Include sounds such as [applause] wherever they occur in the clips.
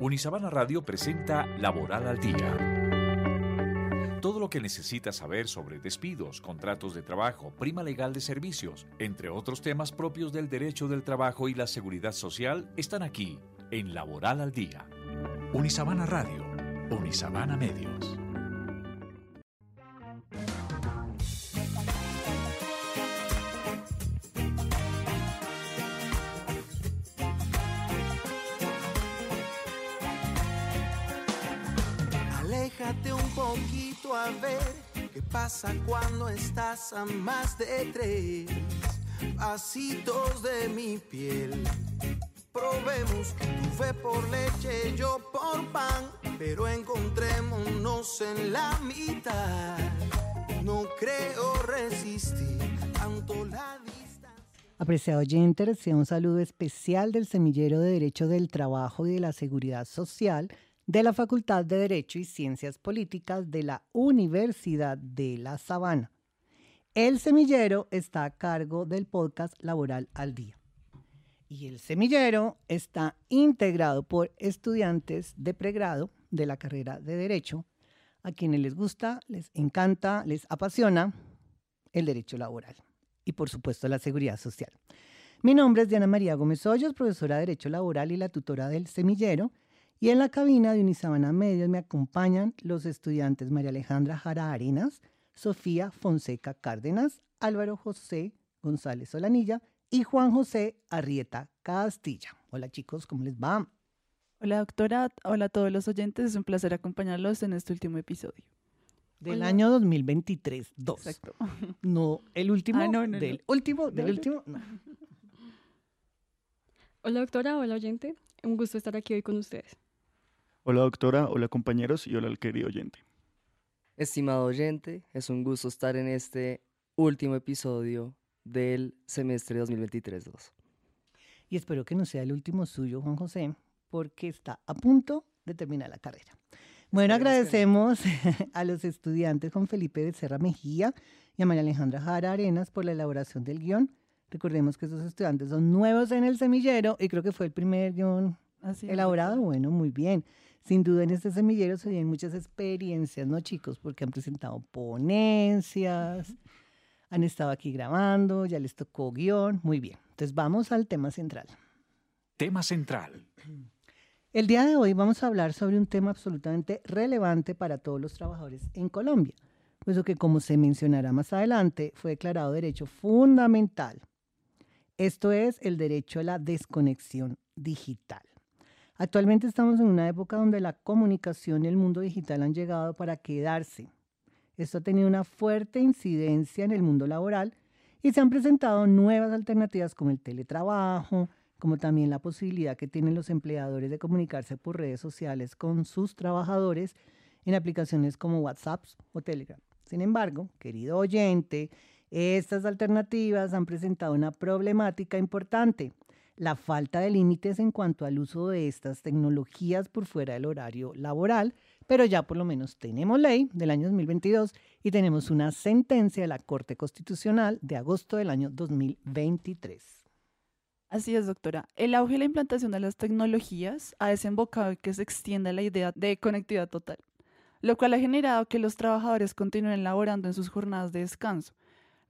Unisabana Radio presenta Laboral al Día. Todo lo que necesitas saber sobre despidos, contratos de trabajo, prima legal de servicios, entre otros temas propios del derecho del trabajo y la seguridad social, están aquí en Laboral al Día. Unisabana Radio, Unisabana Medios. Más de tres pasitos de mi piel. Probemos tu fe por leche, yo por pan, pero encontrémonos en la mitad. No creo resistir tanto la. Apreciado oyente, recibe un saludo especial del Semillero de Derecho del Trabajo y de la Seguridad Social de la Facultad de Derecho y Ciencias Políticas de la Universidad de La Sabana. El semillero está a cargo del podcast Laboral al Día. Y el semillero está integrado por estudiantes de pregrado de la carrera de Derecho, a quienes les gusta, les encanta, les apasiona el derecho laboral y por supuesto la seguridad social. Mi nombre es Diana María Gómez Hoyos, profesora de Derecho Laboral y la tutora del semillero y en la cabina de Unisabana Medios me acompañan los estudiantes María Alejandra Jara Arenas, Sofía Fonseca Cárdenas, Álvaro José González Solanilla y Juan José Arrieta Castilla. Hola chicos, ¿cómo les va? Hola doctora, hola a todos los oyentes, es un placer acompañarlos en este último episodio. Del año 2023, dos. Exacto. No, el último, Ah, no, no, del no. último, del último, no. Hola doctora, hola oyente, un gusto estar aquí hoy con ustedes. Hola doctora, hola compañeros y hola al querido oyente. Estimado oyente, es un gusto estar en este último episodio del semestre 2023-2. Y espero que no sea el último suyo, Juan José, porque está a punto de terminar la carrera. Bueno, agradecemos [laughs] a los estudiantes Juan Felipe Becerra Mejía y a María Alejandra Jara Arenas por la elaboración del guion. Recordemos que esos estudiantes son nuevos en el semillero y creo que fue el primer guion Así elaborado. Bueno, muy bien. Sin duda en este semillero se vienen muchas experiencias, ¿no, chicos? Porque han presentado ponencias, han estado aquí grabando, ya les tocó guion. Muy bien. Entonces vamos al tema central. Tema central. El día de hoy vamos a hablar sobre un tema absolutamente relevante para todos los trabajadores en Colombia, puesto que, como se mencionará más adelante, fue declarado derecho fundamental. Esto es el derecho a la desconexión digital. Actualmente estamos en una época donde la comunicación y el mundo digital han llegado para quedarse. Esto ha tenido una fuerte incidencia en el mundo laboral y se han presentado nuevas alternativas como el teletrabajo, como también la posibilidad que tienen los empleadores de comunicarse por redes sociales con sus trabajadores en aplicaciones como WhatsApp o Telegram. Sin embargo, querido oyente, estas alternativas han presentado una problemática importante, la falta de límites en cuanto al uso de estas tecnologías por fuera del horario laboral, pero ya por lo menos tenemos ley del año 2022 y tenemos una sentencia de la Corte Constitucional de agosto del año 2023. Así es, doctora. El auge y la implantación de las tecnologías ha desembocado en que se extienda la idea de conectividad total, lo cual ha generado que los trabajadores continúen laborando en sus jornadas de descanso.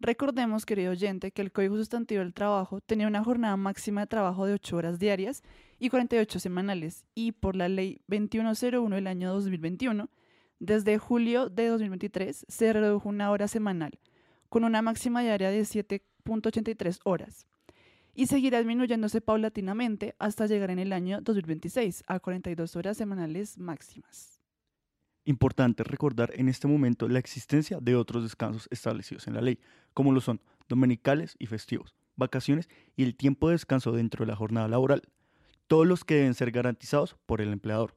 Recordemos, querido oyente, que el Código Sustantivo del Trabajo tenía una jornada máxima de trabajo de 8 horas diarias y 48 semanales, y por la Ley 2101 del año 2021, desde julio de 2023 se redujo una hora semanal, con una máxima diaria de 7.83 horas y seguirá disminuyéndose paulatinamente hasta llegar en el año 2026 a 42 horas semanales máximas. Importante recordar en este momento la existencia de otros descansos establecidos en la ley, como lo son dominicales y festivos, vacaciones y el tiempo de descanso dentro de la jornada laboral, todos los que deben ser garantizados por el empleador.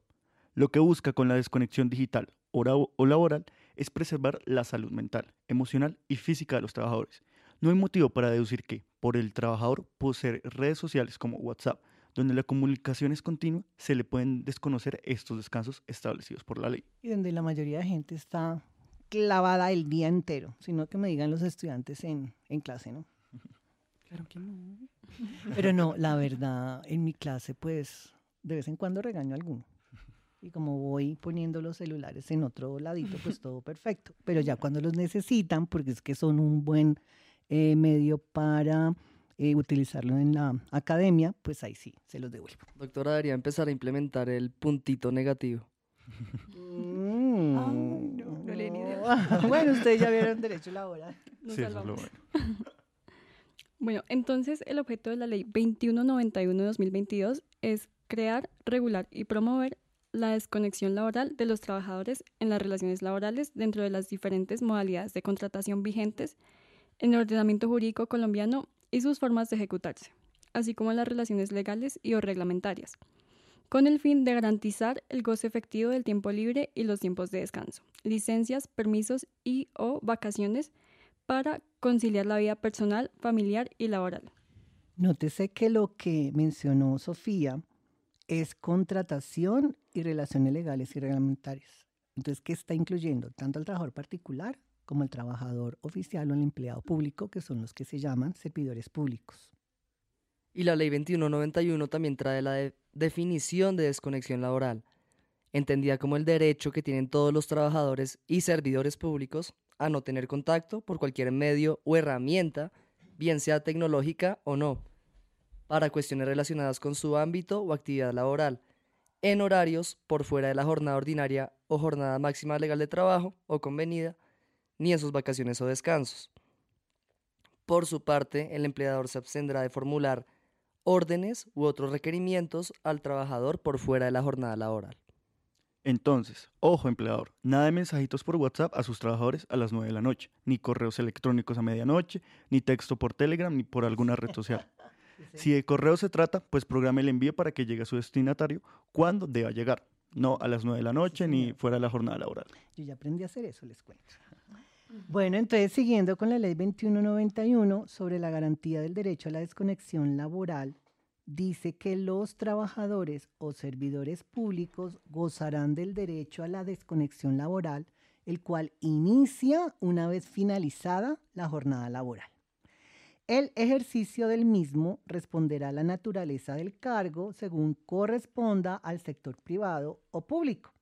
Lo que busca con la desconexión digital o ra- o laboral es preservar la salud mental, emocional y física de los trabajadores. No hay motivo para deducir que, por el trabajador poseer redes sociales como WhatsApp, donde la comunicación es continua, se le pueden desconocer estos descansos establecidos por la ley. y donde la mayoría de gente está clavada el día entero, sino que me digan los estudiantes en, en clase, ¿no? [laughs] Claro que no. [laughs] Pero no, la verdad, en mi clase, pues, de vez en cuando regaño a alguno. y como voy poniendo los celulares en otro ladito, pues todo [laughs] perfecto. Pero ya cuando los necesitan, porque es que son un buen eh, medio para eh, utilizarlo en la academia, pues ahí sí, se los devuelvo. Doctora, debería empezar a implementar el puntito negativo. Mm. Ah, no, no leí ni idea. [laughs] bueno, ustedes ya vieron derecho laboral. Nos Sí, eso es lo salvamos. bueno. [laughs] Bueno, entonces el objeto de la ley 2191 de 2022 es crear, regular y promover la desconexión laboral de los trabajadores en las relaciones laborales dentro de las diferentes modalidades de contratación vigentes en el ordenamiento jurídico colombiano y sus formas de ejecutarse, así como las relaciones legales y o reglamentarias, con el fin de garantizar el goce efectivo del tiempo libre y los tiempos de descanso, licencias, permisos y o vacaciones para conciliar la vida personal, familiar y laboral. Nótese que lo que mencionó Sofía es contratación y relaciones legales y reglamentarias. Entonces, ¿qué está incluyendo? Tanto al trabajador particular como al trabajador oficial o al empleado público, que son los que se llaman servidores públicos. Y la ley 2191 también trae la de- definición de desconexión laboral, entendida como el derecho que tienen todos los trabajadores y servidores públicos a no tener contacto por cualquier medio o herramienta, bien sea tecnológica o no, para cuestiones relacionadas con su ámbito o actividad laboral, en horarios por fuera de la jornada ordinaria o jornada máxima legal de trabajo o convenida, ni en sus vacaciones o descansos. Por su parte, el empleador se abstendrá de formular órdenes u otros requerimientos al trabajador por fuera de la jornada laboral. Entonces, ojo empleador, nada de mensajitos por WhatsApp a sus trabajadores a las 9 de la noche, ni correos electrónicos a medianoche, ni texto por Telegram, ni por alguna red social. [laughs] Si de correo se trata, pues programe el envío para que llegue a su destinatario cuando deba llegar, no a las 9 de la noche ni fuera de la jornada laboral. Yo ya aprendí a hacer eso, les cuento. Bueno, entonces siguiendo con la ley 2191 sobre la garantía del derecho a la desconexión laboral, dice que los trabajadores o servidores públicos gozarán del derecho a la desconexión laboral, el cual inicia una vez finalizada la jornada laboral. El ejercicio del mismo responderá a la naturaleza del cargo según corresponda al sector privado o público.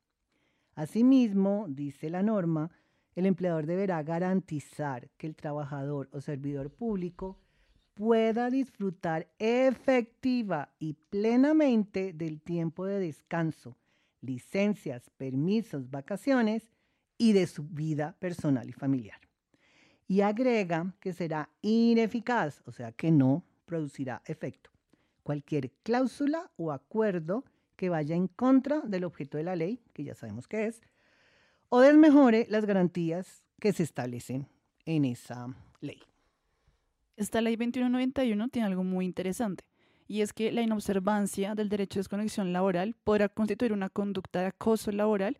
Asimismo, dice la norma, el empleador deberá garantizar que el trabajador o servidor público pueda disfrutar efectiva y plenamente del tiempo de descanso, licencias, permisos, vacaciones y de su vida personal y familiar. Y agrega que será ineficaz, o sea que no producirá efecto, cualquier cláusula o acuerdo que vaya en contra del objeto de la ley, que ya sabemos que es, o desmejore las garantías que se establecen en esa ley. Esta ley 2191 tiene algo muy interesante, y es que la inobservancia del derecho de desconexión laboral podrá constituir una conducta de acoso laboral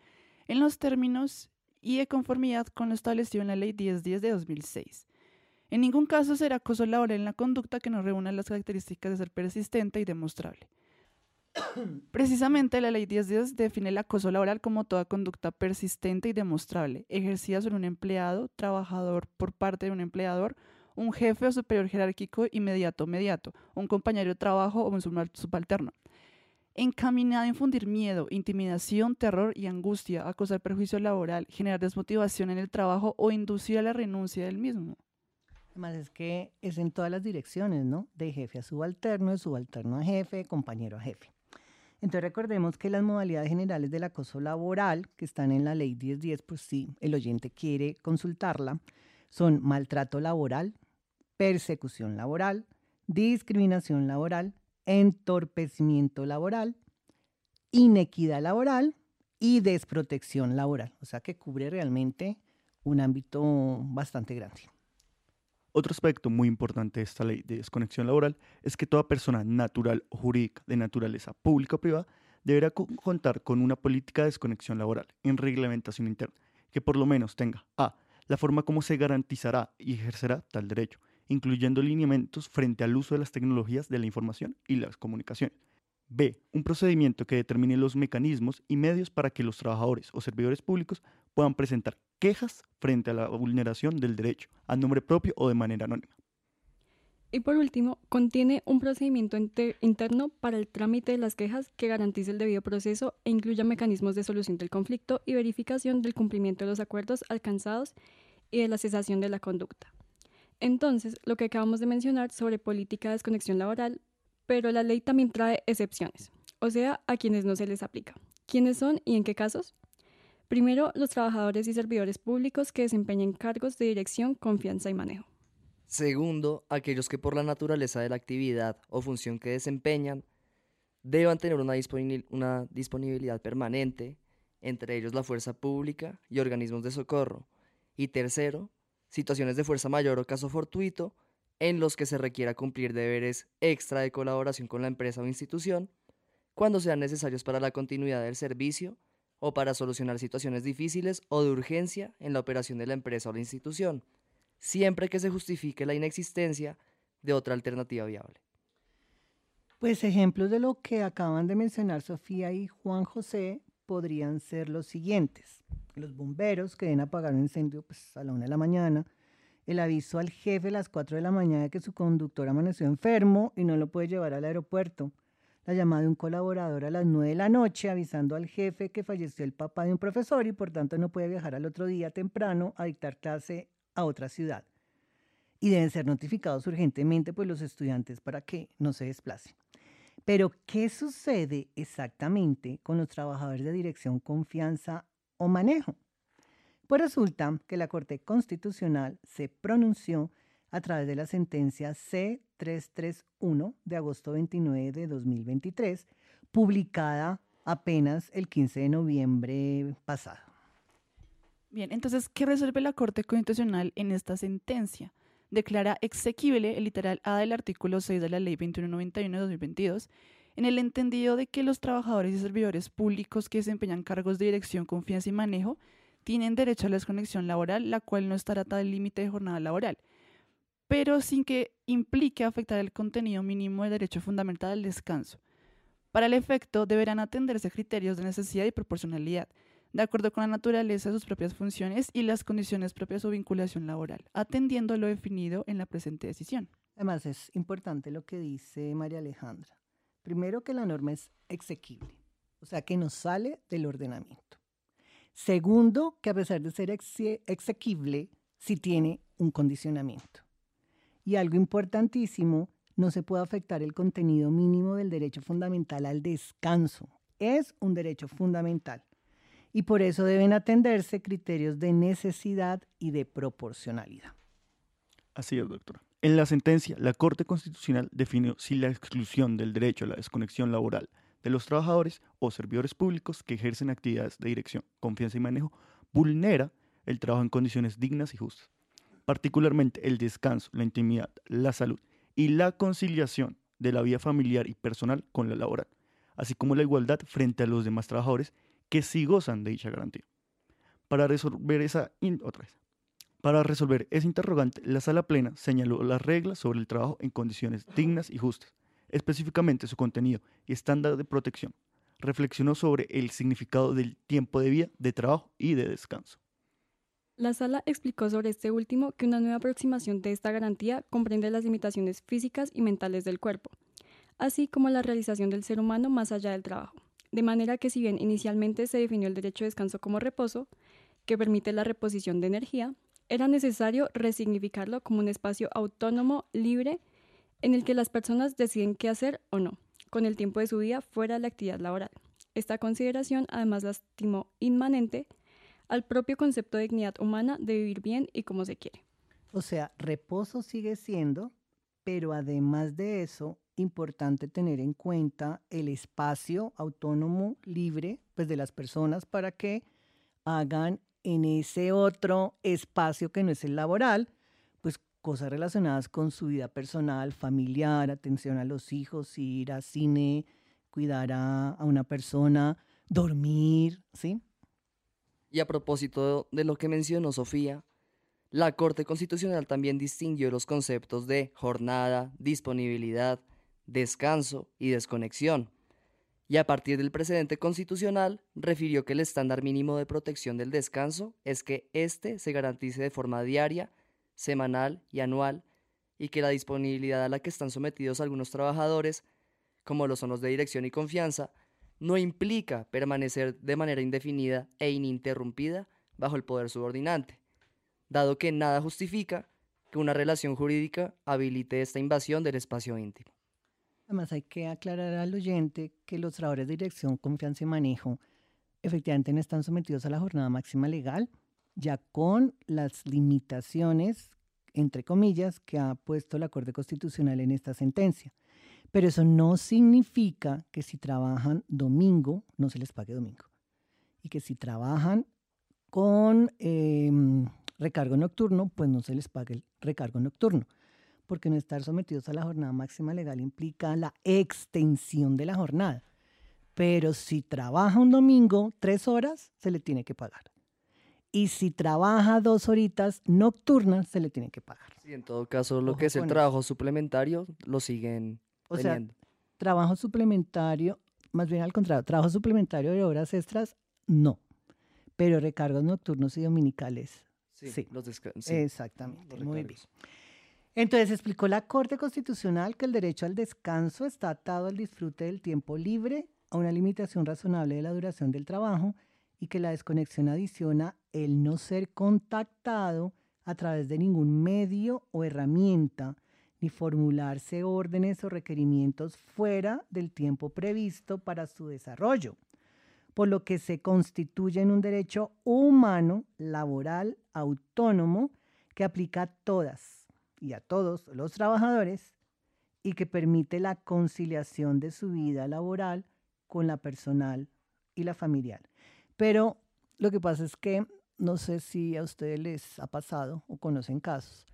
en los términos y de conformidad con lo establecido en la ley 1010 de 2006. En ningún caso será acoso laboral en la conducta que no reúna las características de ser persistente y demostrable. [coughs] Precisamente la ley 1010 define el acoso laboral como toda conducta persistente y demostrable, ejercida sobre un empleado, trabajador por parte de un empleador, un jefe o superior jerárquico inmediato mediato, un compañero de trabajo o un sub- subalterno. Encaminada a infundir miedo, intimidación, terror y angustia, a causar perjuicio laboral, generar desmotivación en el trabajo o inducir a la renuncia del mismo. Además es que es en todas las direcciones, ¿no? De jefe a subalterno, de subalterno a jefe, compañero a jefe. Entonces recordemos que las modalidades generales del acoso laboral, que están en la ley 1010, pues sí, el oyente quiere consultarla, son maltrato laboral, persecución laboral, discriminación laboral, entorpecimiento laboral, inequidad laboral y desprotección laboral. O sea que cubre realmente un ámbito bastante grande. Otro aspecto muy importante de esta ley de desconexión laboral es que toda persona natural o jurídica de naturaleza pública o privada deberá co- contar con una política de desconexión laboral en reglamentación interna, que por lo menos tenga A. La forma como se garantizará y ejercerá tal derecho, incluyendo lineamientos frente al uso de las tecnologías de la información y las comunicaciones. B. Un procedimiento que determine los mecanismos y medios para que los trabajadores o servidores públicos puedan presentar quejas frente a la vulneración del derecho, a nombre propio o de manera anónima. Y por último, contiene un procedimiento interno para el trámite de las quejas que garantice el debido proceso e incluya mecanismos de solución del conflicto y verificación del cumplimiento de los acuerdos alcanzados y de la cesación de la conducta. Entonces, lo que acabamos de mencionar sobre política de desconexión laboral, pero la ley también trae excepciones, o sea, a quienes no se les aplica. ¿Quiénes son y en qué casos? Primero, los trabajadores y servidores públicos que desempeñen cargos de dirección, confianza y manejo. Segundo, aquellos que por la naturaleza de la actividad o función que desempeñan deban tener una, una disponibilidad permanente, entre ellos la fuerza pública y organismos de socorro. Y tercero, situaciones de fuerza mayor o caso fortuito en los que se requiera cumplir deberes extra de colaboración con la empresa o institución cuando sean necesarios para la continuidad del servicio o para solucionar situaciones difíciles o de urgencia en la operación de la empresa o la institución, siempre que se justifique la inexistencia de otra alternativa viable. Pues ejemplos de lo que acaban de mencionar Sofía y Juan José podrían ser los siguientes. Los bomberos que deben apagar un incendio pues, a la una de la mañana, el aviso al jefe a las 4 de la mañana de que su conductor amaneció enfermo y no lo puede llevar al aeropuerto, la llamada de un colaborador a las 9 de la noche avisando al jefe que falleció el papá de un profesor y por tanto no puede viajar al otro día temprano a dictar clase a otra ciudad. Y deben ser notificados urgentemente pues los estudiantes para que no se desplacen. Pero, ¿qué sucede exactamente con los trabajadores de dirección, confianza o manejo? Pues resulta que la Corte Constitucional se pronunció a través de la sentencia C331 de agosto 29 de 2023, publicada apenas el 15 de noviembre pasado. Bien, entonces, ¿qué resuelve la Corte Constitucional en esta sentencia? Declara exequible el literal A del artículo 6 de la Ley 2191 de 2022 en el entendido de que los trabajadores y servidores públicos que desempeñan cargos de dirección, confianza y manejo tienen derecho a la desconexión laboral, la cual no estará tal límite de jornada laboral pero sin que implique afectar el contenido mínimo del derecho fundamental al descanso. Para el efecto, deberán atenderse criterios de necesidad y proporcionalidad, de acuerdo con la naturaleza de sus propias funciones y las condiciones propias o vinculación laboral, atendiendo lo definido en la presente decisión. Además, es importante lo que dice María Alejandra. Primero, que la norma es exequible, o sea, que no sale del ordenamiento. Segundo, que a pesar de ser exequible, sí tiene un condicionamiento. Y algo importantísimo, no se puede afectar el contenido mínimo del derecho fundamental al descanso. Es un derecho fundamental. Y por eso deben atenderse criterios de necesidad y de proporcionalidad. Así es, doctora. En la sentencia, la Corte Constitucional definió si la exclusión del derecho a la desconexión laboral de los trabajadores o servidores públicos que ejercen actividades de dirección, confianza y manejo vulnera el trabajo en condiciones dignas y justas particularmente el descanso, la intimidad, la salud y la conciliación de la vida familiar y personal con la laboral, así como la igualdad frente a los demás trabajadores que sí gozan de dicha garantía. Para resolver esa otra vez. Para resolver ese interrogante, la Sala Plena señaló las reglas sobre el trabajo en condiciones dignas y justas, específicamente su contenido y estándar de protección. Reflexionó sobre el significado del tiempo de vida, de trabajo y de descanso. La sala explicó sobre este último que una nueva aproximación de esta garantía comprende las limitaciones físicas y mentales del cuerpo, así como la realización del ser humano más allá del trabajo. De manera que si bien inicialmente se definió el derecho de descanso como reposo, que permite la reposición de energía, era necesario resignificarlo como un espacio autónomo, libre, en el que las personas deciden qué hacer o no, con el tiempo de su vida fuera de la actividad laboral. Esta consideración además la estimó inmanente al propio concepto de dignidad humana de vivir bien y como se quiere. O sea, reposo sigue siendo, pero además de eso, importante tener en cuenta el espacio autónomo, libre, pues de las personas para que hagan en ese otro espacio que no es el laboral, pues cosas relacionadas con su vida personal, familiar, atención a los hijos, ir a cine, cuidar a, a una persona, dormir, ¿sí? Y a propósito de lo que mencionó Sofía, la Corte Constitucional también distinguió los conceptos de jornada, disponibilidad, descanso y desconexión. Y a partir del precedente constitucional, refirió que el estándar mínimo de protección del descanso es que éste se garantice de forma diaria, semanal y anual, y que la disponibilidad a la que están sometidos algunos trabajadores, como lo son los de dirección y confianza, no implica permanecer de manera indefinida e ininterrumpida bajo el poder subordinante, dado que nada justifica que una relación jurídica habilite esta invasión del espacio íntimo. Además, hay que aclarar al oyente que los trabajadores de dirección, confianza y manejo efectivamente no están sometidos a la jornada máxima legal, ya con las limitaciones, entre comillas, que ha puesto la Corte Constitucional en esta sentencia. Pero eso no significa que si trabajan domingo, no se les pague domingo. Y que si trabajan con em, recargo nocturno, pues no se les pague el recargo nocturno. Porque no estar sometidos a la jornada máxima legal implica la extensión de la jornada. Pero si trabaja un domingo tres horas, se le tiene que pagar. Y si trabaja dos horitas nocturnas, se le tiene que pagar. Sí, en todo caso, lo Ojo que es el trabajo suplementario lo siguen O sea, trabajo suplementario, más bien al contrario, trabajo suplementario de horas extras, no. Pero recargos nocturnos y dominicales, sí. los desca- sí, exactamente. los Muy bien. Entonces explicó la Corte Constitucional que el derecho al descanso está atado al disfrute del tiempo libre, a una limitación razonable de la duración del trabajo y que la desconexión adiciona el no ser contactado a través de ningún medio o herramienta, ni formularse órdenes o requerimientos fuera del tiempo previsto para su desarrollo, por lo que se constituye en un derecho humano, laboral, autónomo, que aplica a todas y a todos los trabajadores y que permite la conciliación de su vida laboral con la personal y la familiar. Pero lo que pasa es que no sé si a ustedes les ha pasado o conocen casos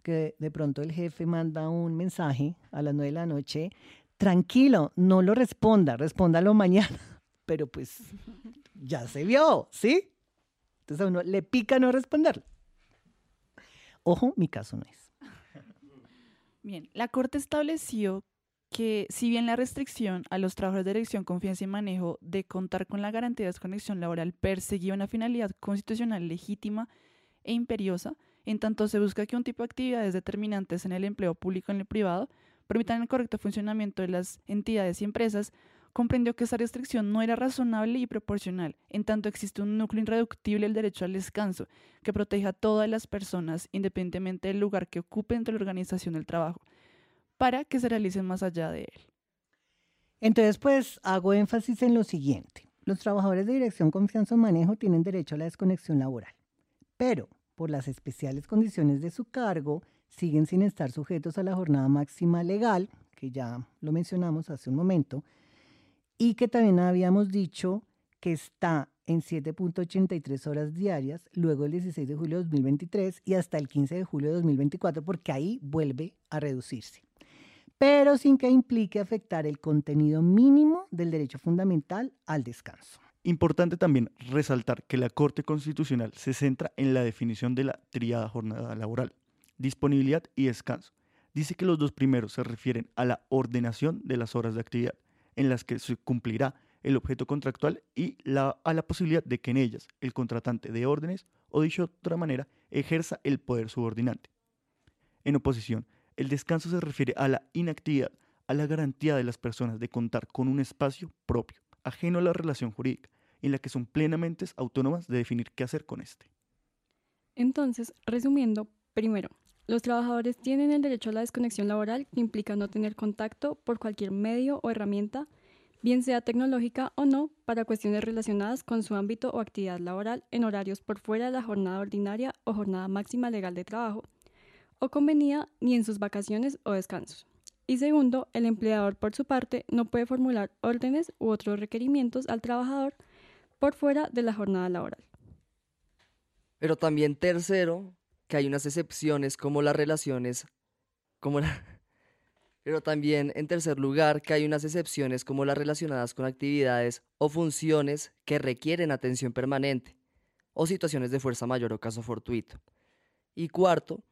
que de pronto el jefe manda un mensaje a las nueve de la noche, tranquilo, no lo responda, respóndalo [laughs] mañana, pero pues ya se vio, ¿sí? Entonces a uno le pica no responderlo. Ojo, mi caso no es. Bien, la Corte estableció que si bien la restricción a los trabajadores de dirección, confianza y manejo de contar con la garantía de desconexión laboral perseguía una finalidad constitucional legítima e imperiosa, en tanto se busca que un tipo de actividades determinantes en el empleo público y en el privado permitan el correcto funcionamiento de las entidades y empresas, comprendió que esa restricción no era razonable y proporcional, en tanto existe un núcleo irreductible del derecho al descanso, que protege a todas las personas, independientemente del lugar que ocupen dentro de la organización del trabajo, para que se realicen más allá de él. Entonces, pues hago énfasis en lo siguiente. Los trabajadores de dirección, confianza o manejo tienen derecho a la desconexión laboral, pero por las especiales condiciones de su cargo, siguen sin estar sujetos a la jornada máxima legal, que ya lo mencionamos hace un momento, y que también habíamos dicho que está en 7.83 horas diarias, luego el 16 de julio de 2023 y hasta el 15 de julio de 2024, porque ahí vuelve a reducirse pero sin que implique afectar el contenido mínimo del derecho fundamental al descanso. Importante también resaltar que la Corte Constitucional se centra en la definición de la triada jornada laboral, disponibilidad y descanso. Dice que los dos primeros se refieren a la ordenación de las horas de actividad, en las que se cumplirá el objeto contractual y a la posibilidad de que en ellas el contratante de órdenes o dicho de otra manera ejerza el poder subordinante. En oposición, el descanso se refiere a la inactividad, a la garantía de las personas de contar con un espacio propio, ajeno a la relación jurídica, en la que son plenamente autónomas de definir qué hacer con este. Entonces, resumiendo, primero, los trabajadores tienen el derecho a la desconexión laboral que implica no tener contacto por cualquier medio o herramienta, bien sea tecnológica o no, para cuestiones relacionadas con su ámbito o actividad laboral en horarios por fuera de la jornada ordinaria o jornada máxima legal de trabajo, o convenida ni en sus vacaciones o descansos. Y segundo, el empleador por su parte no puede formular órdenes u otros requerimientos al trabajador por fuera de la jornada laboral. Pero también tercero, que hay unas excepciones como las relaciones, como la... [laughs] Pero también en tercer lugar, que hay unas excepciones como las relacionadas con actividades o funciones que requieren atención permanente o situaciones de fuerza mayor o caso fortuito. Y cuarto,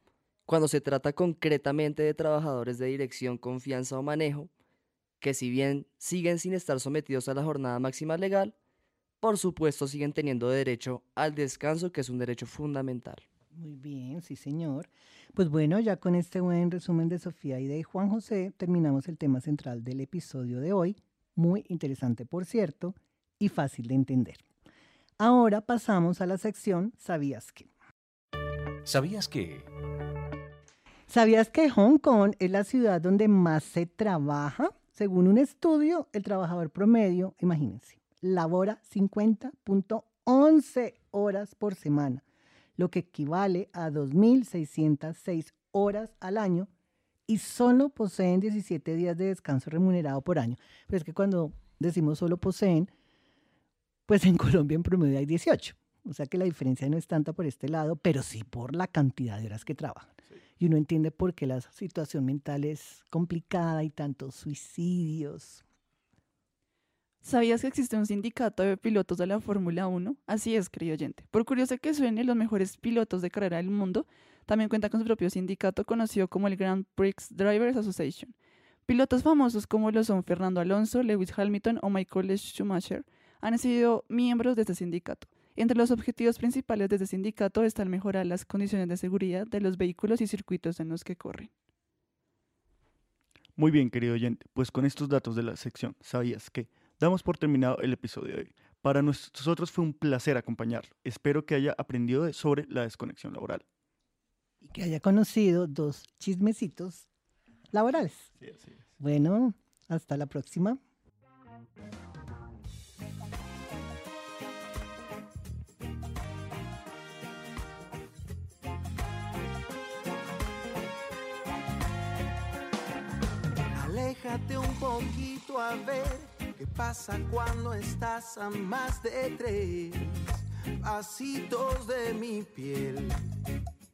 cuando se trata concretamente de trabajadores de dirección, confianza o manejo, que si bien siguen sin estar sometidos a la jornada máxima legal, por supuesto siguen teniendo derecho al descanso, que es un derecho fundamental. Muy bien, sí señor. Pues bueno, ya con este buen resumen de Sofía y de Juan José terminamos el tema central del episodio de hoy, muy interesante por cierto y fácil de entender. Ahora pasamos a la sección ¿Sabías qué? ¿Sabías que? ¿Sabías que Hong Kong es la ciudad donde más se trabaja? Según un estudio, el trabajador promedio, imagínense, labora 50.11 horas por semana, lo que equivale a 2.606 horas al año y solo poseen 17 días de descanso remunerado por año. Pero es que cuando decimos solo poseen, pues en [laughs] Colombia en promedio hay 18. O sea que la diferencia no es tanta por este lado, pero sí por la cantidad de horas que trabajan. Y uno entiende por qué la situación mental es complicada y tantos suicidios. ¿Sabías que existe un sindicato de pilotos de la Fórmula 1? Así es, querido oyente. Por curioso que suene, los mejores pilotos de carrera del mundo también cuentan con su propio sindicato conocido como el Grand Prix Drivers Association. Pilotos famosos como lo son Fernando Alonso, Lewis Hamilton o Michael Schumacher han sido miembros de este sindicato. Entre los objetivos principales de este sindicato están mejorar las condiciones de seguridad de los vehículos y circuitos en los que corren. Muy bien, querido oyente, pues con estos datos de la sección, ¿sabías que? Damos por terminado el episodio de hoy. Para nosotros fue un placer acompañarlo. Espero que haya aprendido sobre la desconexión laboral. Y que haya conocido dos chismecitos laborales. Sí, así es. Bueno, hasta la próxima. Aléjate un poquito a ver qué pasa cuando estás a más de tres pasitos de mi piel.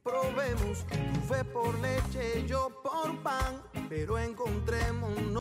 Probemos tu fe por leche, yo por pan, pero encontremos